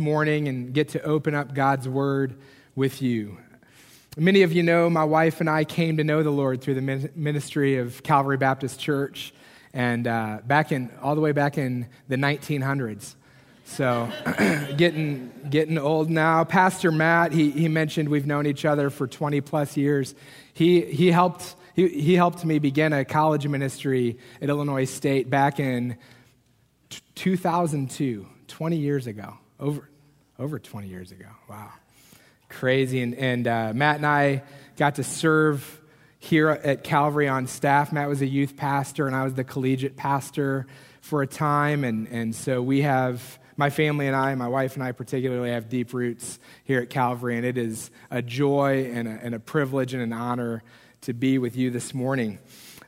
morning and get to open up God's Word with you. Many of you know my wife and I came to know the Lord through the ministry of Calvary Baptist Church, and uh, back in all the way back in the 1900s. So, getting getting old now. Pastor Matt, he, he mentioned we've known each other for 20 plus years. He he helped he, he helped me begin a college ministry at Illinois State back in t- 2002, 20 years ago. Over, over 20 years ago. Wow. Crazy. And, and uh, Matt and I got to serve here at Calvary on staff. Matt was a youth pastor, and I was the collegiate pastor for a time. And, and so we have, my family and I, my wife and I particularly, have deep roots here at Calvary. And it is a joy and a, and a privilege and an honor to be with you this morning.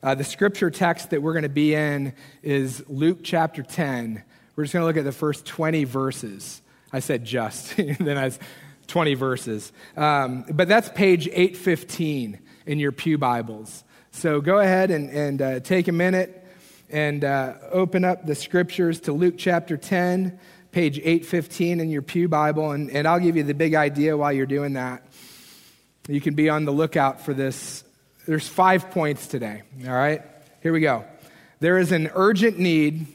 Uh, the scripture text that we're going to be in is Luke chapter 10. We're just going to look at the first 20 verses. I said just, then I was 20 verses. Um, but that's page 815 in your Pew Bibles. So go ahead and, and uh, take a minute and uh, open up the scriptures to Luke chapter 10, page 815 in your Pew Bible, and, and I'll give you the big idea while you're doing that. You can be on the lookout for this. There's five points today, all right? Here we go. There is an urgent need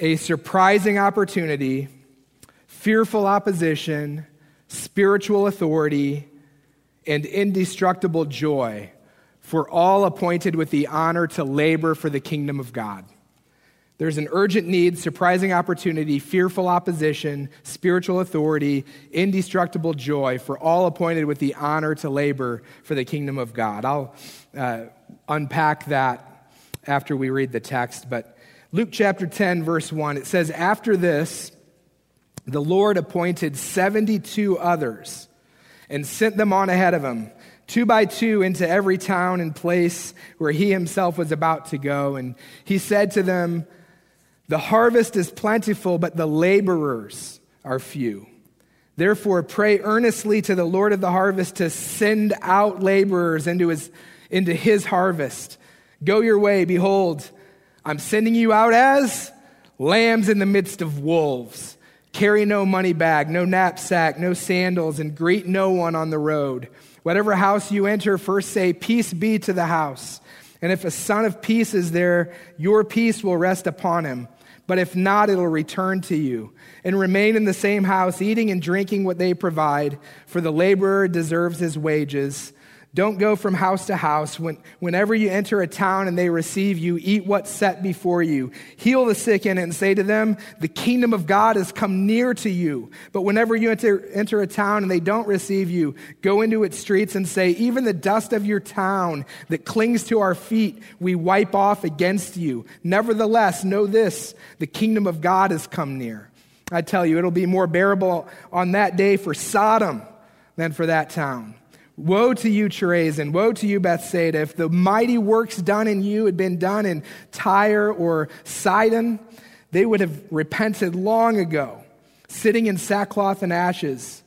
a surprising opportunity, fearful opposition, spiritual authority, and indestructible joy for all appointed with the honor to labor for the kingdom of God. There's an urgent need, surprising opportunity, fearful opposition, spiritual authority, indestructible joy for all appointed with the honor to labor for the kingdom of God. I'll uh, unpack that after we read the text, but Luke chapter 10, verse 1, it says, After this, the Lord appointed 72 others and sent them on ahead of him, two by two, into every town and place where he himself was about to go. And he said to them, The harvest is plentiful, but the laborers are few. Therefore, pray earnestly to the Lord of the harvest to send out laborers into his, into his harvest. Go your way, behold, I'm sending you out as lambs in the midst of wolves. Carry no money bag, no knapsack, no sandals, and greet no one on the road. Whatever house you enter, first say, Peace be to the house. And if a son of peace is there, your peace will rest upon him. But if not, it'll return to you. And remain in the same house, eating and drinking what they provide, for the laborer deserves his wages. Don't go from house to house. When, whenever you enter a town and they receive you, eat what's set before you. Heal the sick in it and say to them, The kingdom of God has come near to you. But whenever you enter, enter a town and they don't receive you, go into its streets and say, Even the dust of your town that clings to our feet, we wipe off against you. Nevertheless, know this the kingdom of God has come near. I tell you, it'll be more bearable on that day for Sodom than for that town. Woe to you, Chorazin! Woe to you, Bethsaida! If the mighty works done in you had been done in Tyre or Sidon, they would have repented long ago, sitting in sackcloth and ashes.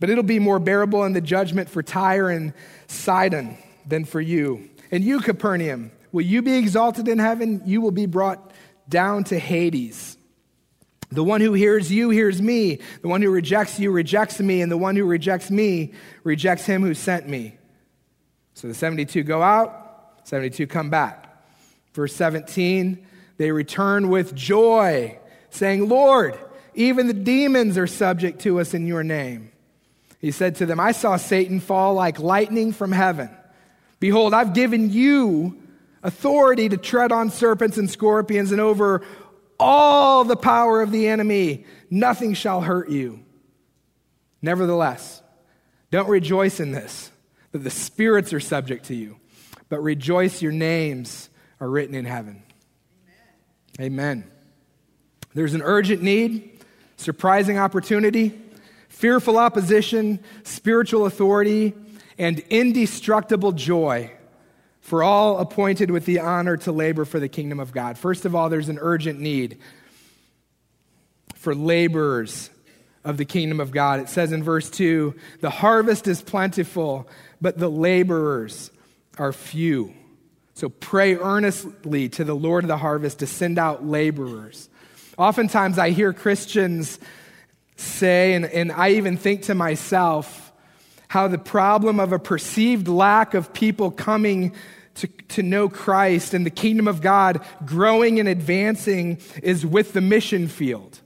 But it'll be more bearable in the judgment for Tyre and Sidon than for you. And you, Capernaum, will you be exalted in heaven? You will be brought down to Hades. The one who hears you hears me. The one who rejects you rejects me. And the one who rejects me rejects him who sent me. So the 72 go out, 72 come back. Verse 17, they return with joy, saying, Lord, even the demons are subject to us in your name. He said to them, I saw Satan fall like lightning from heaven. Behold, I've given you authority to tread on serpents and scorpions and over all the power of the enemy. Nothing shall hurt you. Nevertheless, don't rejoice in this, that the spirits are subject to you, but rejoice your names are written in heaven. Amen. Amen. There's an urgent need, surprising opportunity, fearful opposition, spiritual authority, and indestructible joy for all appointed with the honor to labor for the kingdom of God. First of all, there's an urgent need for laborers of the kingdom of God. It says in verse 2 the harvest is plentiful, but the laborers are few. So pray earnestly to the Lord of the harvest to send out laborers. Oftentimes, I hear Christians say, and, and I even think to myself, how the problem of a perceived lack of people coming to, to know Christ and the kingdom of God growing and advancing is with the mission field.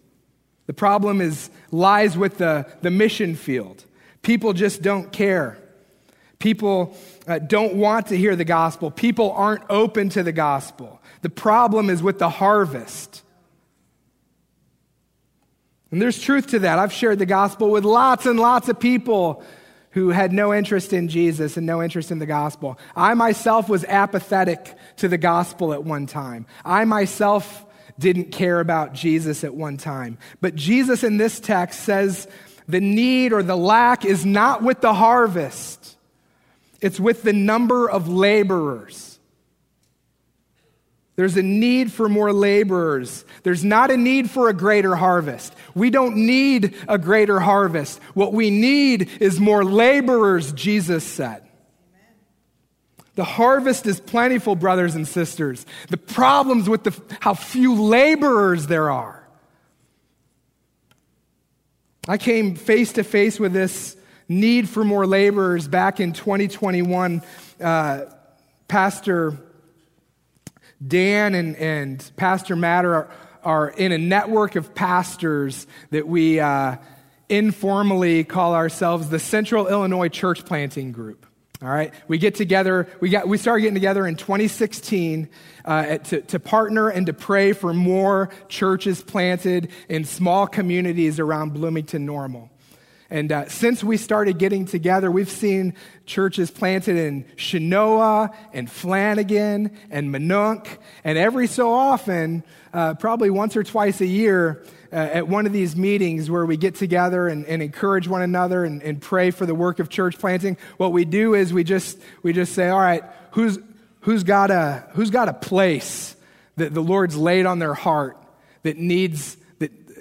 The problem is lies with the, the mission field. People just don't care. People uh, don't want to hear the gospel. People aren't open to the gospel. The problem is with the harvest. And there's truth to that. I've shared the gospel with lots and lots of people who had no interest in Jesus and no interest in the gospel. I myself was apathetic to the gospel at one time. I myself didn't care about Jesus at one time. But Jesus in this text says the need or the lack is not with the harvest, it's with the number of laborers. There's a need for more laborers. There's not a need for a greater harvest. We don't need a greater harvest. What we need is more laborers, Jesus said. The harvest is plentiful, brothers and sisters. The problems with the, how few laborers there are. I came face to face with this need for more laborers back in 2021. Uh, Pastor Dan and, and Pastor Matt are, are in a network of pastors that we uh, informally call ourselves the Central Illinois Church Planting Group. All right, we get together. We got we started getting together in 2016 uh, to, to partner and to pray for more churches planted in small communities around Bloomington Normal. And uh, since we started getting together, we've seen churches planted in Chenoa and Flanagan and Minonk. And every so often, uh, probably once or twice a year, uh, at one of these meetings where we get together and, and encourage one another and, and, pray for the work of church planting, what we do is we just, we just say, all right, who's, who's, got a, who's got a place that the Lord's laid on their heart that needs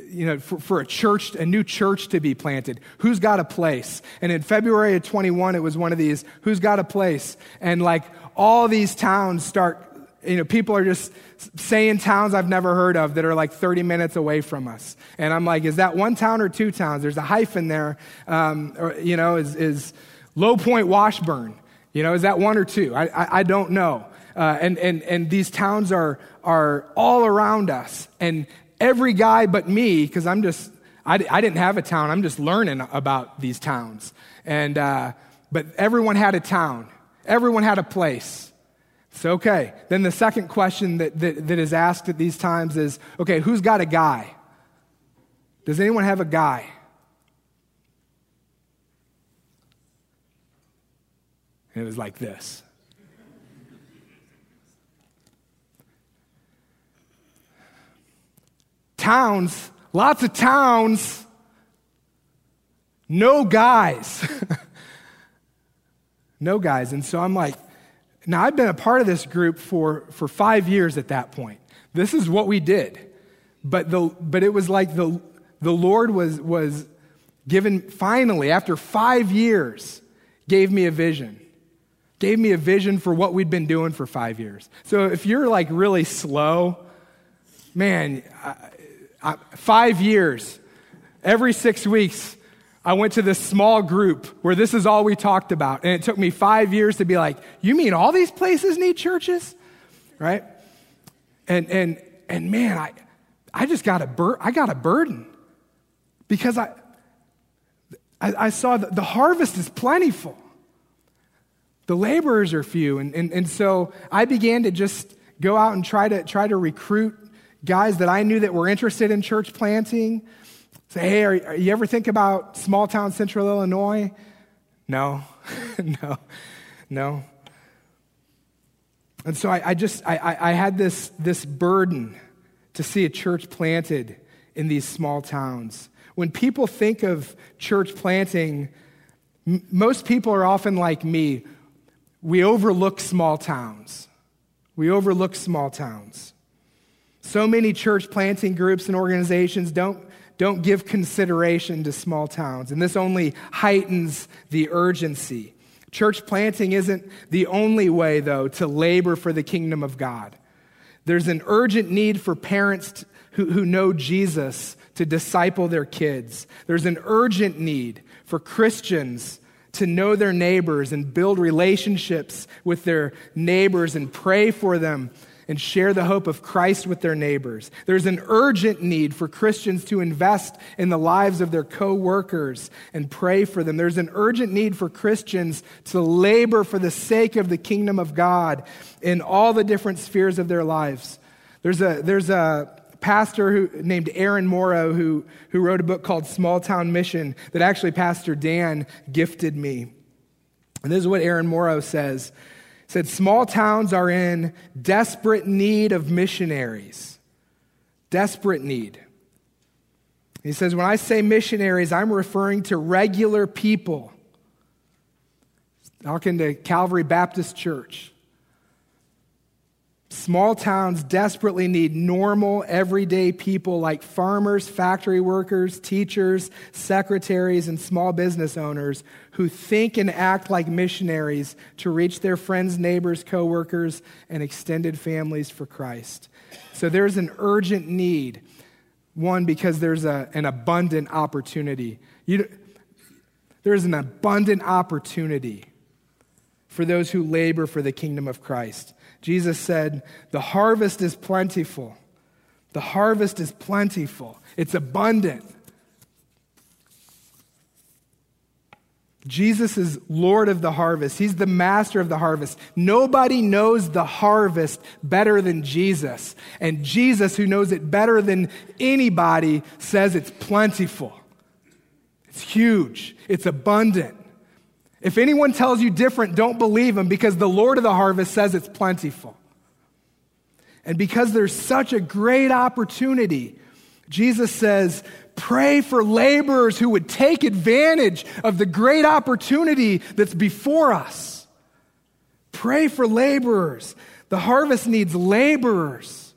you know, for, for, a church, a new church to be planted. Who's got a place? And in February of 21, it was one of these, who's got a place? And like all these towns start, you know, people are just saying towns I've never heard of that are like 30 minutes away from us. And I'm like, is that one town or two towns? There's a hyphen there, um, or, you know, is, is Low Point Washburn. You know, is that one or two? I, I, I don't know. Uh, and, and, and these towns are, are all around us. And every guy but me, because I'm just, I, I, didn't have a town. I'm just learning about these towns. And, uh, but everyone had a town, everyone had a place. So, okay. Then the second question that, that, that is asked at these times is okay, who's got a guy? Does anyone have a guy? And it was like this. Towns, lots of towns, no guys. no guys. And so I'm like, now I've been a part of this group for, for five years at that point. This is what we did. But, the, but it was like the, the Lord was, was given, finally, after five years, gave me a vision. Gave me a vision for what we'd been doing for five years. So if you're like really slow, man, five years, every six weeks, I went to this small group where this is all we talked about. And it took me five years to be like, you mean all these places need churches? Right? And, and, and man, I, I just got a, bur- I got a burden because I, I, I saw that the harvest is plentiful. The laborers are few. And, and, and so I began to just go out and try to, try to recruit guys that I knew that were interested in church planting. Say, hey, are, are you ever think about small town central Illinois? No, no, no. And so I, I just, I, I had this, this burden to see a church planted in these small towns. When people think of church planting, m- most people are often like me. We overlook small towns. We overlook small towns. So many church planting groups and organizations don't, don't give consideration to small towns, and this only heightens the urgency. Church planting isn't the only way, though, to labor for the kingdom of God. There's an urgent need for parents who, who know Jesus to disciple their kids. There's an urgent need for Christians to know their neighbors and build relationships with their neighbors and pray for them and share the hope of Christ with their neighbors. There's an urgent need for Christians to invest in the lives of their co-workers and pray for them. There's an urgent need for Christians to labor for the sake of the kingdom of God in all the different spheres of their lives. There's a, there's a pastor who, named Aaron Morrow who, who wrote a book called Small Town Mission that actually Pastor Dan gifted me. And this is what Aaron Morrow says said small towns are in desperate need of missionaries. Desperate need. He says, when I say missionaries, I'm referring to regular people. Talking to Calvary Baptist Church. Small towns desperately need normal, everyday people like farmers, factory workers, teachers, secretaries, and small business owners who think and act like missionaries to reach their friends, neighbors, coworkers, and extended families for Christ. So there's an urgent need. One, because there's a, an abundant opportunity. You, there's an abundant opportunity for those who labor for the kingdom of Christ. Jesus said, The harvest is plentiful. The harvest is plentiful, it's abundant. Jesus is Lord of the harvest. He's the master of the harvest. Nobody knows the harvest better than Jesus. And Jesus, who knows it better than anybody, says it's plentiful. It's huge. It's abundant. If anyone tells you different, don't believe him because the Lord of the harvest says it's plentiful. And because there's such a great opportunity, Jesus says, pray for laborers who would take advantage of the great opportunity that's before us. Pray for laborers. The harvest needs laborers.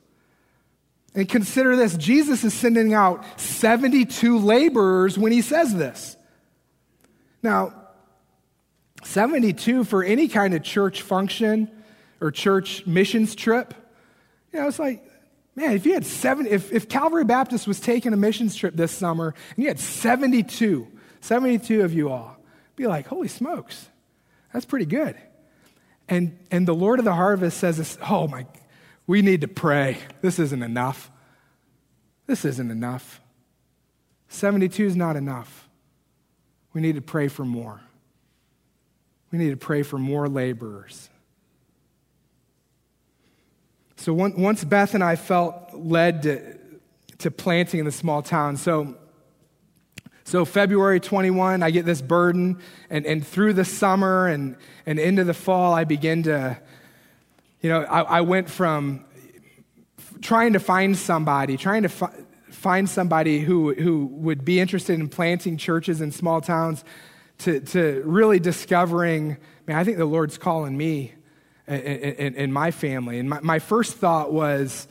And consider this Jesus is sending out 72 laborers when he says this. Now, 72 for any kind of church function or church missions trip. You know, it's like, man, if you had seven, if, if Calvary Baptist was taking a missions trip this summer and you had 72, 72 of you all, be like, holy smokes, that's pretty good. And, and the Lord of the harvest says, oh my, we need to pray. This isn't enough. This isn't enough. 72 is not enough. We need to pray for more. We need to pray for more laborers. So once Beth and I felt led to, to planting in the small town, so so February 21, I get this burden, and, and through the summer and, and into the fall, I begin to, you know, I, I went from trying to find somebody, trying to fi- find somebody who, who would be interested in planting churches in small towns to, to really discovering, man, I think the Lord's calling me and, my family. And my, my first thought was,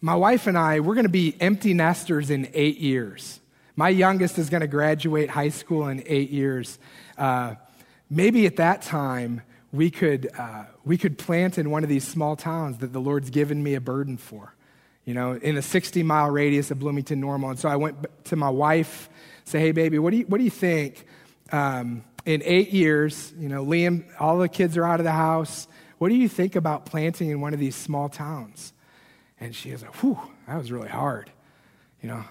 my wife and I, we're going to be empty nesters in eight years. My youngest is going to graduate high school in eight years. Uh, maybe at that time, we could, uh, we could plant in one of these small towns that the Lord's given me a burden for, you know, in a 60 mile radius of Bloomington Normal. And so I went to my wife, say, hey, baby, what do you, what do you think? Um, in eight years, you know, Liam, all the kids are out of the house. What do you think about planting in one of these small towns? And she was like, whew, that was really hard. You know,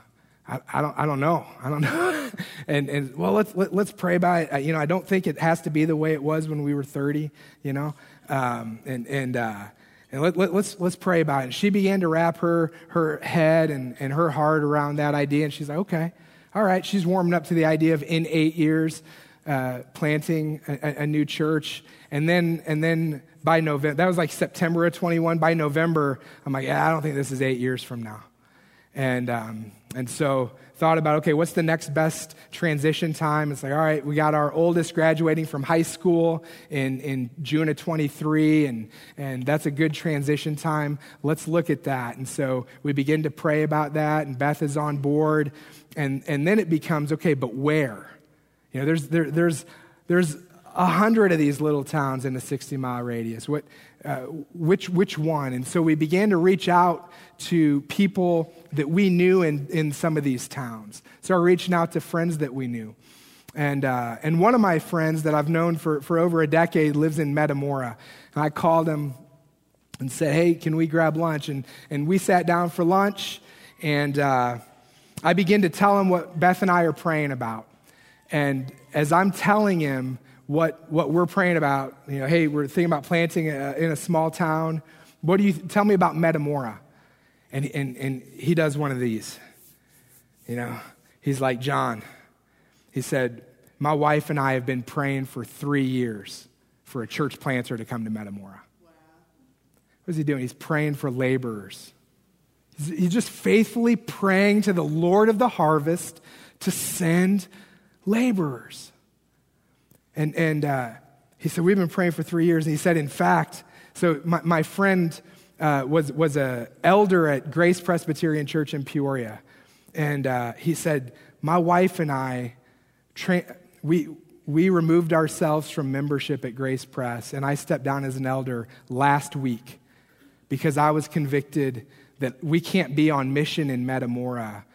I, I don't, I don't know. I don't know. and, and well, let's, let, us let us pray about it. You know, I don't think it has to be the way it was when we were 30, you know, um, and, and, uh, and let, let, let's, let's pray about it. And she began to wrap her, her head and, and her heart around that idea. And she's like, okay, all right, she's warming up to the idea of in eight years uh, planting a, a, new church. And then, and then by November, that was like September of 21. By November, I'm like, yeah, I don't think this is eight years from now. And, um, and so thought about, okay, what's the next best transition time? It's like, all right, we got our oldest graduating from high school in, in June of 23, and, and that's a good transition time. Let's look at that. And so we begin to pray about that, and Beth is on board. And, and then it becomes, okay, but where? You know, there's, there, there's, there's a hundred of these little towns in a 60 mile radius. What, uh, which, which one? And so we began to reach out to people that we knew in, in some of these towns. So we're reaching out to friends that we knew. And, uh, and one of my friends that I've known for, for over a decade lives in Metamora. And I called him and said, Hey, can we grab lunch? And, and we sat down for lunch, and uh, I began to tell him what Beth and I are praying about. And as I'm telling him what, what we're praying about, you know, hey, we're thinking about planting a, in a small town. What do you tell me about Metamora? And, and, and he does one of these. You know, he's like, John, he said, My wife and I have been praying for three years for a church planter to come to Metamora. Wow. What is he doing? He's praying for laborers. He's just faithfully praying to the Lord of the harvest to send laborers. And, and uh, he said, We've been praying for three years. And he said, In fact, so my, my friend uh, was, was an elder at Grace Presbyterian Church in Peoria. And uh, he said, My wife and I tra- we, we removed ourselves from membership at Grace Pres, and I stepped down as an elder last week because I was convicted that we can't be on mission in Metamora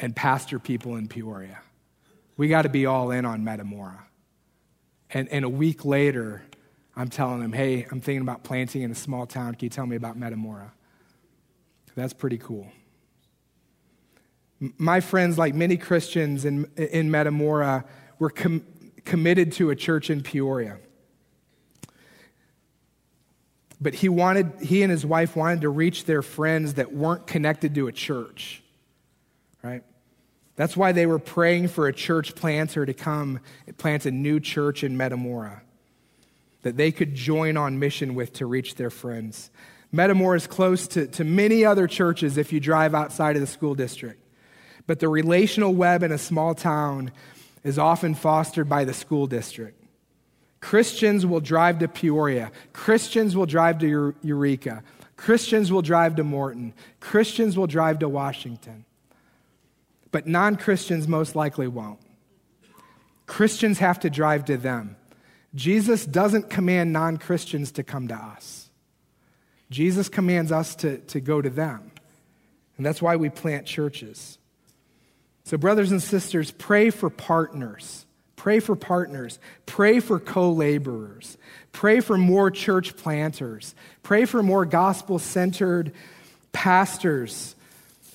and pastor people in Peoria. We got to be all in on Metamora. And, and a week later, I'm telling him, hey, I'm thinking about planting in a small town. Can you tell me about Metamora? That's pretty cool. My friends, like many Christians in, in Metamora, were com- committed to a church in Peoria. But he wanted, he and his wife wanted to reach their friends that weren't connected to a church, right? That's why they were praying for a church planter to come plant a new church in Metamora that they could join on mission with to reach their friends. Metamora is close to, to many other churches if you drive outside of the school district. But the relational web in a small town is often fostered by the school district. Christians will drive to Peoria. Christians will drive to Eureka. Christians will drive to Morton. Christians will drive to Washington. But non Christians most likely won't. Christians have to drive to them. Jesus doesn't command non Christians to come to us, Jesus commands us to, to go to them. And that's why we plant churches. So, brothers and sisters, pray for partners. Pray for partners. Pray for co laborers. Pray for more church planters. Pray for more gospel centered pastors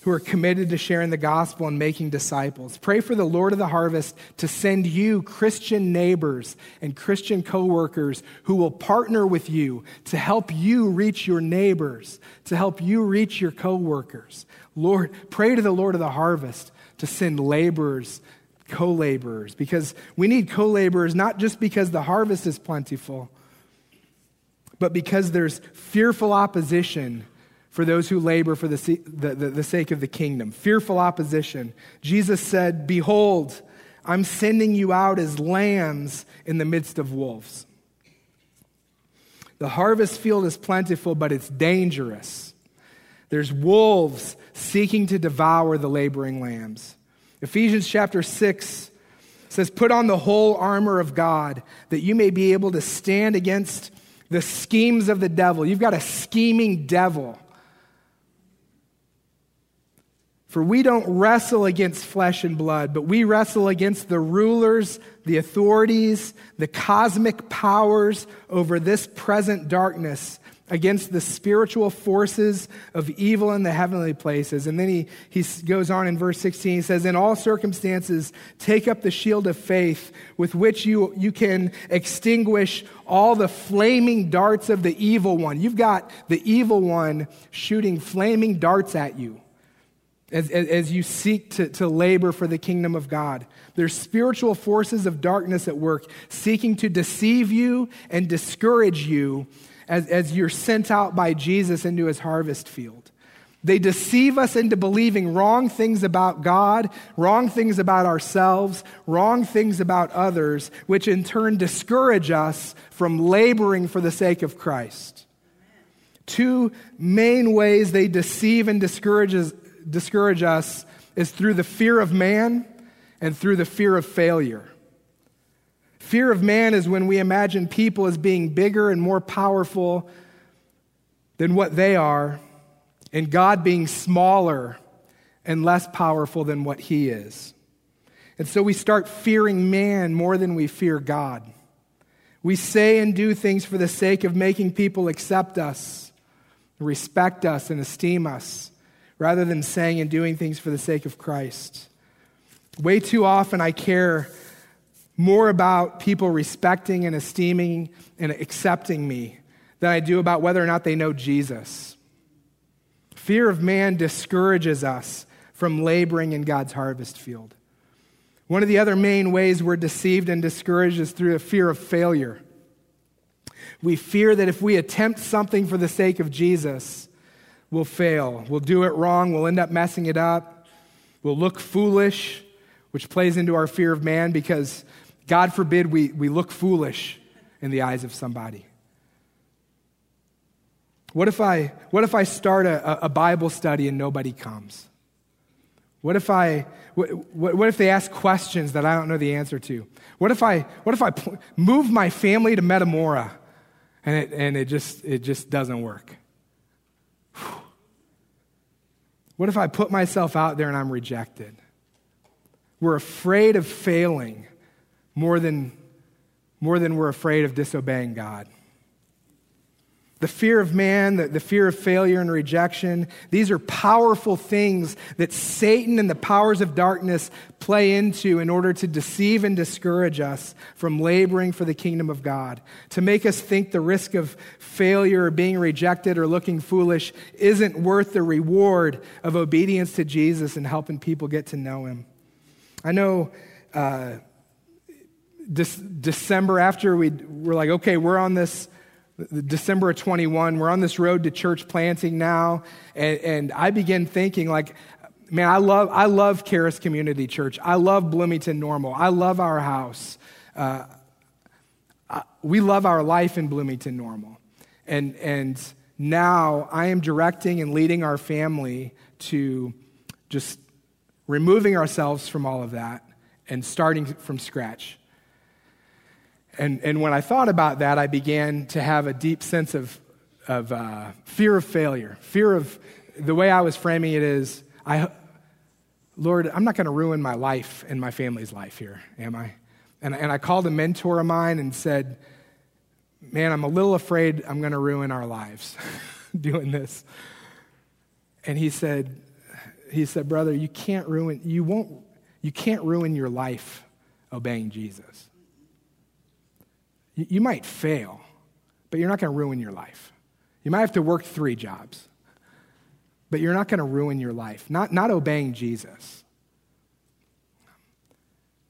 who are committed to sharing the gospel and making disciples. Pray for the Lord of the harvest to send you Christian neighbors and Christian coworkers who will partner with you to help you reach your neighbors, to help you reach your coworkers. Lord, pray to the Lord of the harvest to send laborers, co laborers, because we need co laborers not just because the harvest is plentiful, but because there's fearful opposition for those who labor for the, the, the, the sake of the kingdom. Fearful opposition. Jesus said, Behold, I'm sending you out as lambs in the midst of wolves. The harvest field is plentiful, but it's dangerous. There's wolves seeking to devour the laboring lambs. Ephesians chapter 6 says, Put on the whole armor of God that you may be able to stand against the schemes of the devil. You've got a scheming devil. For we don't wrestle against flesh and blood, but we wrestle against the rulers, the authorities, the cosmic powers over this present darkness against the spiritual forces of evil in the heavenly places. And then he, he goes on in verse 16, he says, In all circumstances, take up the shield of faith with which you, you can extinguish all the flaming darts of the evil one. You've got the evil one shooting flaming darts at you. As, as, as, you seek to, to labor for the kingdom of God. There's spiritual forces of darkness at work seeking to deceive you and discourage you as, as you're sent out by Jesus into his harvest field. They deceive us into believing wrong things about God, wrong things about ourselves, wrong things about others, which in turn discourage us from laboring for the sake of Christ. Two main ways they deceive and discourage, discourage us is through the fear of man and through the fear of failure. Fear of man is when we imagine people as being bigger and more powerful than what they are, and God being smaller and less powerful than what he is. And so we start fearing man more than we fear God. We say and do things for the sake of making people accept us, respect us, and esteem us, rather than saying and doing things for the sake of Christ. Way too often, I care more about people respecting and esteeming and accepting me than I do about whether or not they know Jesus. Fear of man discourages us from laboring in God's harvest field. One of the other main ways we're deceived and discouraged is through a fear of failure. We fear that if we attempt something for the sake of Jesus, we'll fail. We'll do it wrong. We'll end up messing it up. We'll look foolish, which plays into our fear of man because God forbid we, we look foolish in the eyes of somebody. What if I, what if I start a, a Bible study and nobody comes? What if I, what, what, if they ask questions that I don't know the answer to? What if I, what if I move my family to Metamora and it, and it just, it just doesn't work? What if I put myself out there and I'm rejected? We're afraid of failing more than, more than we're afraid of disobeying God. The fear of man, the, the, fear of failure and rejection, these are powerful things that Satan and the powers of darkness play into in order to deceive and discourage us from laboring for the kingdom of God. To make us think the risk of failure or being rejected or looking foolish isn't worth the reward of obedience to Jesus and helping people get to know him. I know. Uh, December after we were like, okay, we're on this December of 21. We're on this road to church planting now. And, and I begin thinking, like, man, I love, I love Charis Community Church. I love Bloomington Normal. I love our house. Uh, I, we love our life in Bloomington Normal. And, and now I am directing and leading our family to just removing ourselves from all of that and starting from scratch. And, and when I thought about that, I began to have a deep sense of, of uh, fear of failure. Fear of the way I was framing it is, I, Lord, I'm not going to ruin my life and my family's life here, am I? And, and I called a mentor of mine and said, Man, I'm a little afraid I'm going to ruin our lives doing this. And he said, he said, brother, you can't ruin, you won't, you can't ruin your life obeying Jesus. You might fail, but you're not going to ruin your life. You might have to work three jobs, but you're not going to ruin your life. Not, not obeying Jesus.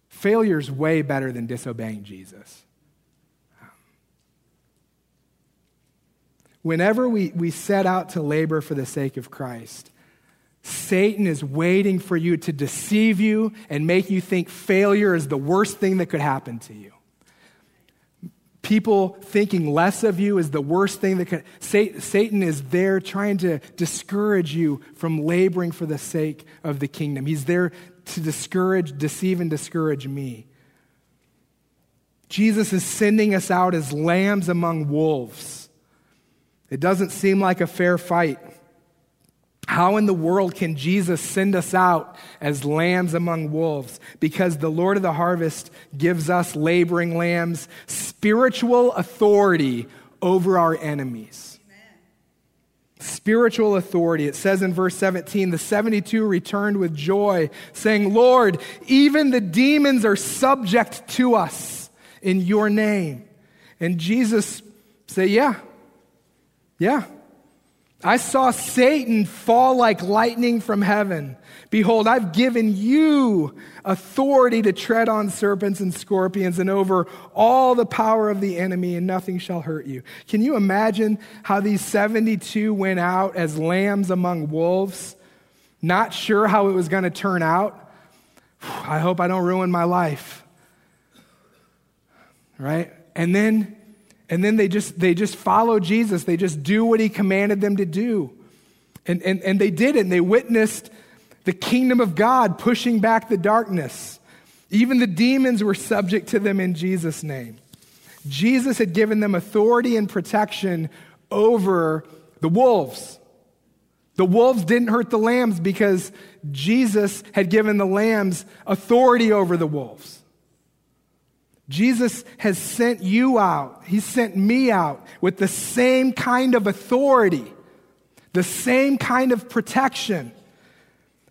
Failure is way better than disobeying Jesus. Whenever we, we set out to labor for the sake of Christ, Satan is waiting for you to deceive you and make you think failure is the worst thing that could happen to you. People thinking less of you is the worst thing that could. Satan is there trying to discourage you from laboring for the sake of the kingdom. He's there to discourage, deceive, and discourage me. Jesus is sending us out as lambs among wolves. It doesn't seem like a fair fight. How in the world can Jesus send us out as lambs among wolves? Because the Lord of the harvest gives us laboring lambs spiritual authority over our enemies. Spiritual authority. It says in verse 17, the 72 returned with joy, saying, Lord, even the demons are subject to us in your name. And Jesus said, Yeah, yeah. I saw Satan fall like lightning from heaven. Behold, I've given you authority to tread on serpents and scorpions and over all the power of the enemy, and nothing shall hurt you. Can you imagine how these 72 went out as lambs among wolves, not sure how it was going to turn out? I hope I don't ruin my life. Right? And then and then they just, they just follow Jesus. They just do what he commanded them to do. And, and, and they did it, and they witnessed the kingdom of God pushing back the darkness. Even the demons were subject to them in Jesus' name. Jesus had given them authority and protection over the wolves. The wolves didn't hurt the lambs because Jesus had given the lambs authority over the wolves. Jesus has sent you out. He sent me out with the same kind of authority, the same kind of protection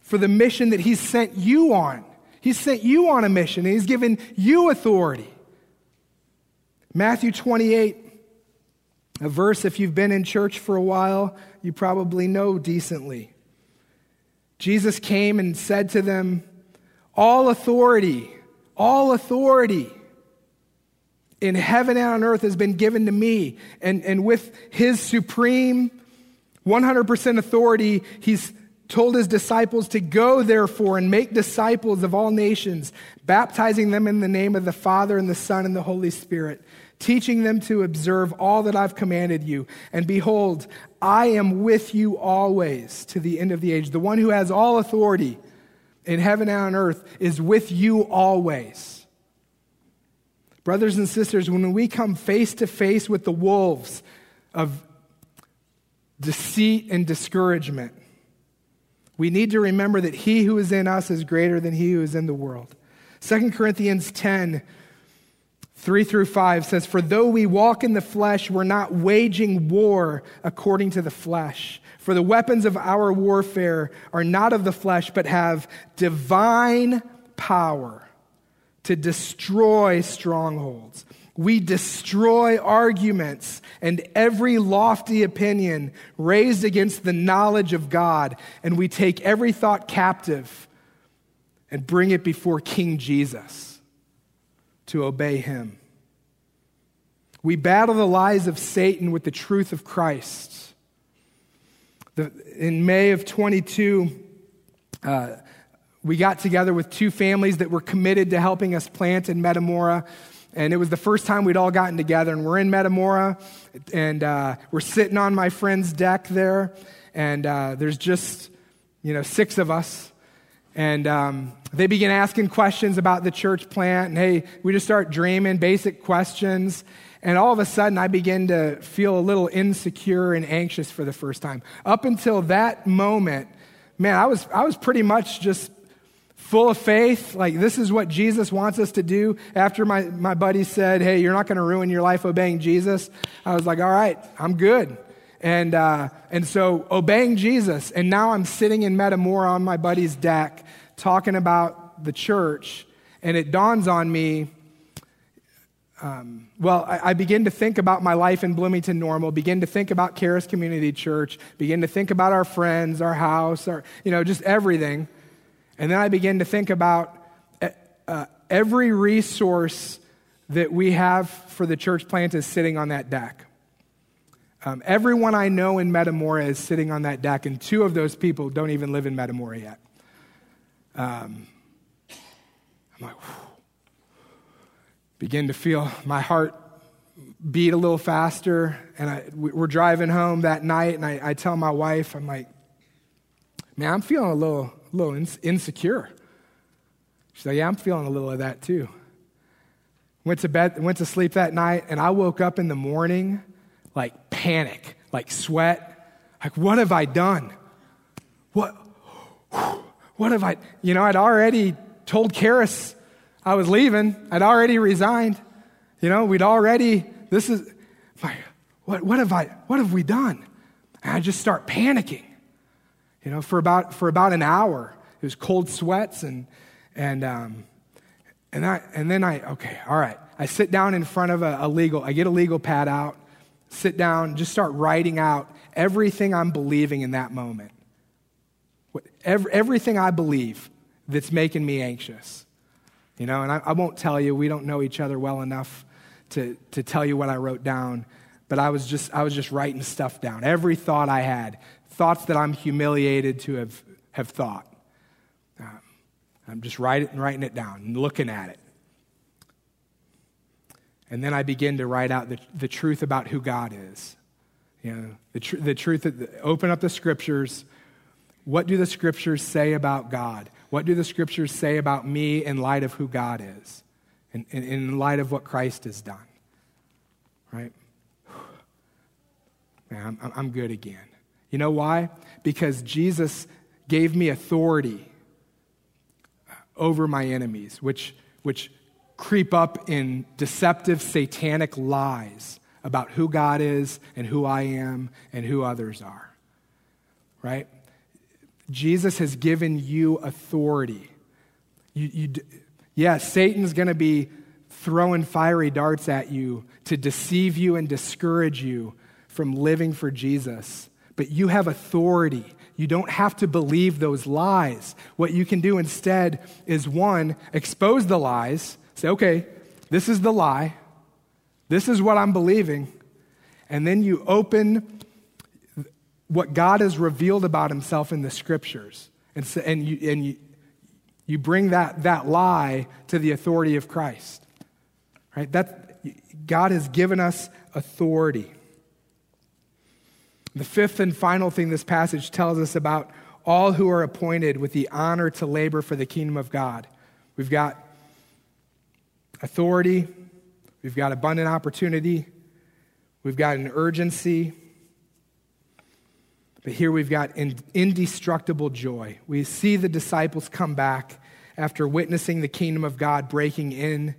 for the mission that He sent you on. He sent you on a mission and He's given you authority. Matthew 28 a verse, if you've been in church for a while, you probably know decently. Jesus came and said to them, All authority, all authority in heaven and on earth has been given to me. And, and with his supreme 100% authority, he's told his disciples to go, therefore, and make disciples of all nations, baptizing them in the name of the Father and the Son and the Holy Spirit teaching them to observe all that I've commanded you. And behold, I am with you always to the end of the age. The one who has all authority in heaven and on earth is with you always. Brothers and sisters, when we come face to face with the wolves of deceit and discouragement, we need to remember that he who is in us is greater than he who is in the world. 2 Corinthians 10 3 through 5 says, For though we walk in the flesh, we're not waging war according to the flesh. For the weapons of our warfare are not of the flesh, but have divine power to destroy strongholds. We destroy arguments and every lofty opinion raised against the knowledge of God, and we take every thought captive and bring it before King Jesus to obey him. We battle the lies of Satan with the truth of Christ. The, in May of 22, uh, we got together with two families that were committed to helping us plant in Metamora. And it was the first time we'd all gotten together. And we're in Metamora, and uh, we're sitting on my friend's deck there. And uh, there's just, you know, six of us. And um, they begin asking questions about the church plant. And hey, we just start dreaming basic questions. And all of a sudden, I begin to feel a little insecure and anxious for the first time. Up until that moment, man, I was, I was pretty much just full of faith. Like, this is what Jesus wants us to do. After my, my buddy said, Hey, you're not going to ruin your life obeying Jesus, I was like, All right, I'm good. And, uh, and so obeying Jesus. And now I'm sitting in Metamora on my buddy's deck talking about the church. And it dawns on me um, well, I, I, begin to think about my life in Bloomington Normal, begin to think about Charis Community Church, begin to think about our friends, our house, our, you know, just everything. And then I begin to think about uh, uh every resource that we have for the church plant is sitting on that deck. Um, everyone I know in Metamora is sitting on that deck, and two of those people don't even live in Metamora yet. Um, I'm like, whew. begin to feel my heart beat a little faster. And I, we're driving home that night, and I, I tell my wife, I'm like, man, I'm feeling a little, a little insecure. She's like, yeah, I'm feeling a little of that too. Went to bed, went to sleep that night, and I woke up in the morning like panic, like sweat. Like, what have I done? What, what have I, you know, I'd already told Charis I was leaving. I'd already resigned. You know, we'd already, this is, my, what, what have I, what have we done? And I just start panicking. You know, for about, for about an hour. It was cold sweats and, and, um, and, I, and then I, okay, all right. I sit down in front of a, a legal, I get a legal pad out sit down, just start writing out everything I'm believing in that moment. Every, everything I believe that's making me anxious. You know, and I, I won't tell you, we don't know each other well enough to, to tell you what I wrote down, but I was just, I was just writing stuff down. Every thought I had, thoughts that I'm humiliated to have, have thought. Um, I'm just writing, writing it down and looking at it. And then I begin to write out the, the truth about who God is. You know, the, tr- the truth, that, open up the scriptures. What do the scriptures say about God? What do the scriptures say about me in light of who God is and, in light of what Christ has done? Right? Man, I'm, I'm good again. You know why? Because Jesus gave me authority over my enemies, which, which creep up in deceptive satanic lies about who God is and who I am and who others are. Right? Jesus has given you authority. You, you, yeah, Satan's going to be throwing fiery darts at you to deceive you and discourage you from living for Jesus. But you have authority. You don't have to believe those lies. What you can do instead is one, expose the lies, say, okay, this is the lie, this is what I'm believing. And then you open what God has revealed about himself in the scriptures. And, so, and, you, and you, you bring that, that lie to the authority of Christ. Right? That, God has given us authority. The fifth and final thing this passage tells us about all who are appointed with the honor to labor for the kingdom of God. We've got authority, we've got abundant opportunity, we've got an urgency, but here we've got indestructible joy. We see the disciples come back after witnessing the kingdom of God breaking in.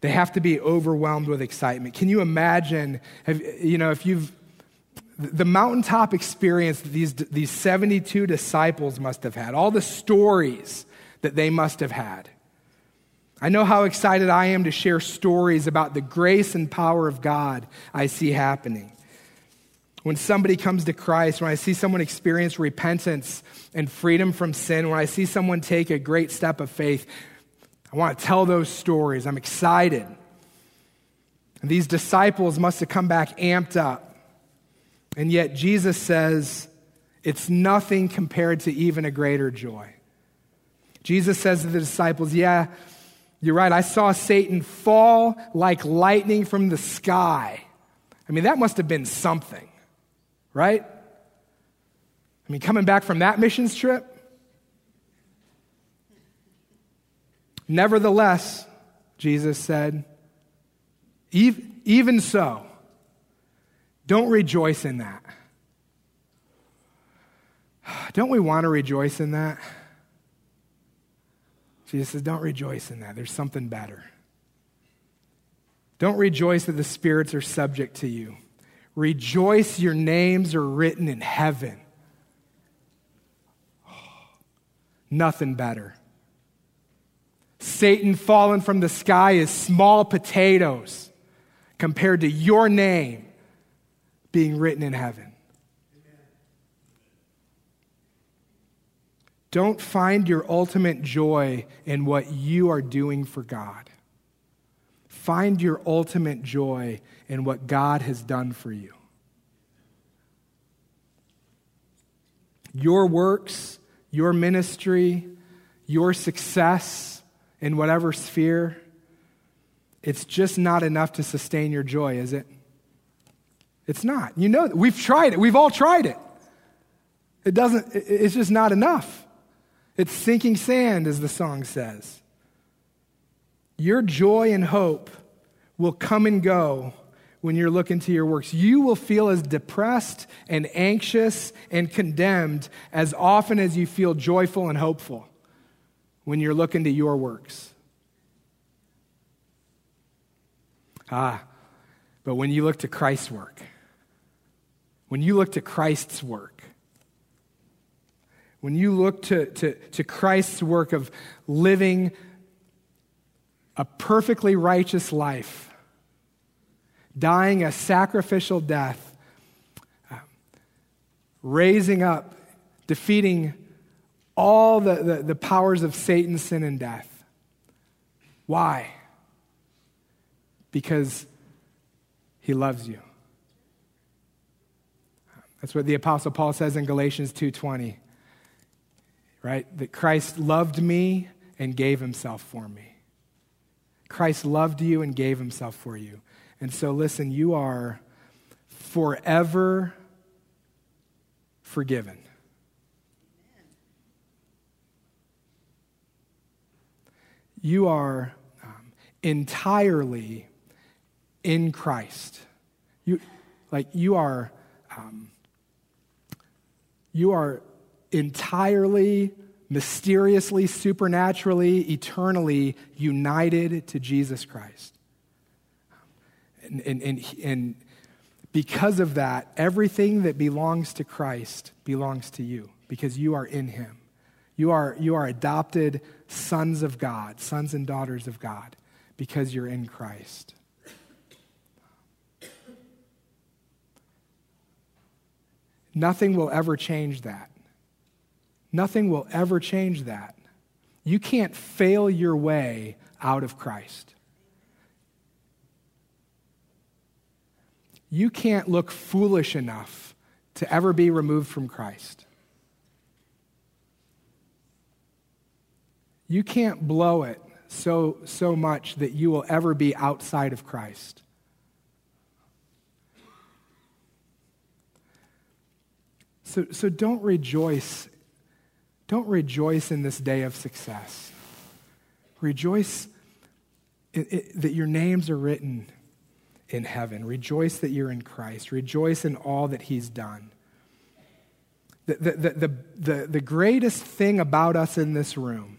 They have to be overwhelmed with excitement. Can you imagine, have, you know, if you've, the mountaintop experience that these, these 72 disciples must have had, all the stories that they must have had. I know how excited I am to share stories about the grace and power of God I see happening. When somebody comes to Christ, when I see someone experience repentance and freedom from sin, when I see someone take a great step of faith, I want to tell those stories. I'm excited. And these disciples must have come back amped up. And yet Jesus says it's nothing compared to even a greater joy. Jesus says to the disciples, Yeah, you're right. I saw Satan fall like lightning from the sky. I mean, that must have been something right? I mean, coming back from that missions trip. Nevertheless, Jesus said, even so, don't rejoice in that. Don't we want to rejoice in that? Jesus says, don't rejoice in that. There's something better. Don't rejoice that the spirits are subject to you. Rejoice, your names are written in heaven. nothing better. Satan fallen from the sky is small potatoes compared to your name being written in heaven. Don't find your ultimate joy in what you are doing for God. Find your ultimate joy in what God has done for you. Your works, your ministry, your success in whatever sphere, it's just not enough to sustain your joy, is it? It's not. You know, we've tried it. We've all tried it. It doesn't, it's just not enough. It's sinking sand, as the song says. Your joy and hope will come and go when you're looking to your works. You will feel as depressed and anxious and condemned as often as you feel joyful and hopeful when you're looking to your works. Ah, but when you look to Christ's work, when you look to Christ's work, when you look to, to, to Christ's work of living a perfectly righteous life, dying a sacrificial death, uh, raising up, defeating all the, the, the powers of Satan, sin, and death. Why? Because he loves you. That's what the apostle Paul says in Galatians 2:20. Right? That Christ loved me and gave himself for me. Christ loved you and gave himself for you. And so, listen, you are forever forgiven. You are um, entirely in Christ. You, like, you are, um, you are entirely, mysteriously, supernaturally, eternally united to Jesus Christ. And, and, and, and because of that, everything that belongs to Christ belongs to you because you are in him. You are, you are adopted sons of God, sons and daughters of God, because you're in Christ. Nothing will ever change that. Nothing will ever change that. You can't fail your way out of Christ. You can't look foolish enough to ever be removed from Christ. You can't blow it so, so much that you will ever be outside of Christ. So, so don't rejoice. Don't rejoice in this day of success. Rejoice that your names are written in heaven. Rejoice that you're in Christ. Rejoice in all that He's done. The, the, the, the, the, greatest thing about us in this room,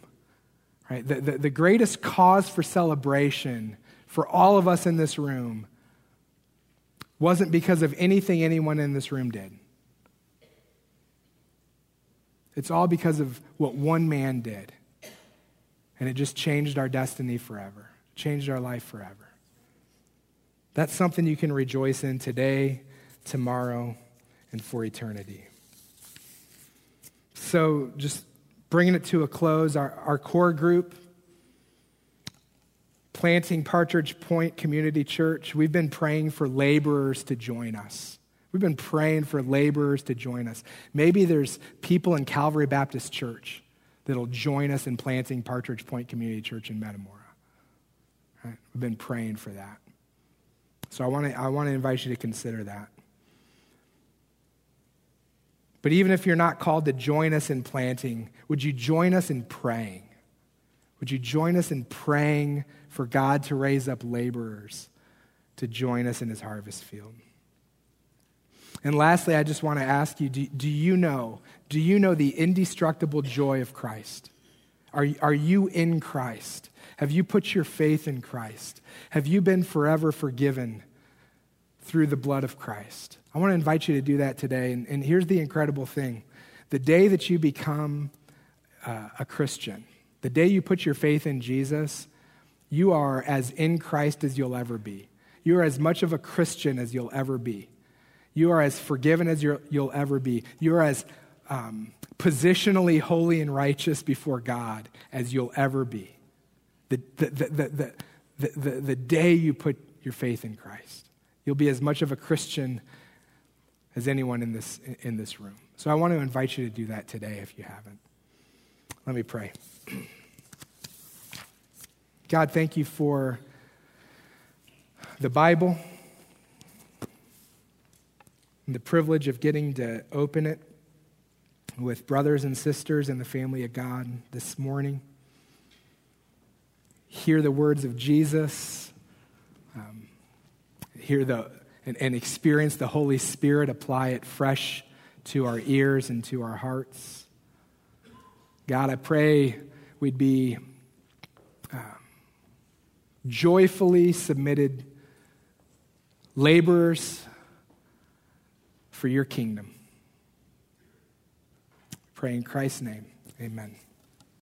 right, the, the, the greatest cause for celebration for all of us in this room wasn't because of anything anyone in this room did. It's all because of what one man did. And it just changed our destiny forever, changed our life forever. That's something you can rejoice in today, tomorrow, and for eternity. So, just bringing it to a close, our, our core group, Planting Partridge Point Community Church, we've been praying for laborers to join us. We've been praying for laborers to join us. Maybe there's people in Calvary Baptist Church that'll join us in planting Partridge Point Community Church in Metamora. Right? We've been praying for that. So I want to I want to invite you to consider that. But even if you're not called to join us in planting, would you join us in praying? Would you join us in praying for God to raise up laborers to join us in his harvest field? And lastly, I just want to ask you do, do you know, do you know the indestructible joy of Christ? Are, are you in Christ? Have you put your faith in Christ? Have you been forever forgiven through the blood of Christ? I want to invite you to do that today. And, and here's the incredible thing the day that you become uh, a Christian, the day you put your faith in Jesus, you are as in Christ as you'll ever be. You are as much of a Christian as you'll ever be. You are as forgiven as you'll ever be. You are as um, positionally holy and righteous before God as you'll ever be the, the, the, the, the, the, day you put your faith in Christ. You'll be as much of a Christian as anyone in this, in this room. So I want to invite you to do that today if you haven't. Let me pray. God, thank you for the Bible and the privilege of getting to open it with brothers and sisters in the family of God this morning. Hear the words of Jesus, um, hear the, and, and experience the Holy Spirit, apply it fresh to our ears and to our hearts. God, I pray we'd be um, joyfully submitted laborers for your kingdom. Pray in Christ's name. Amen.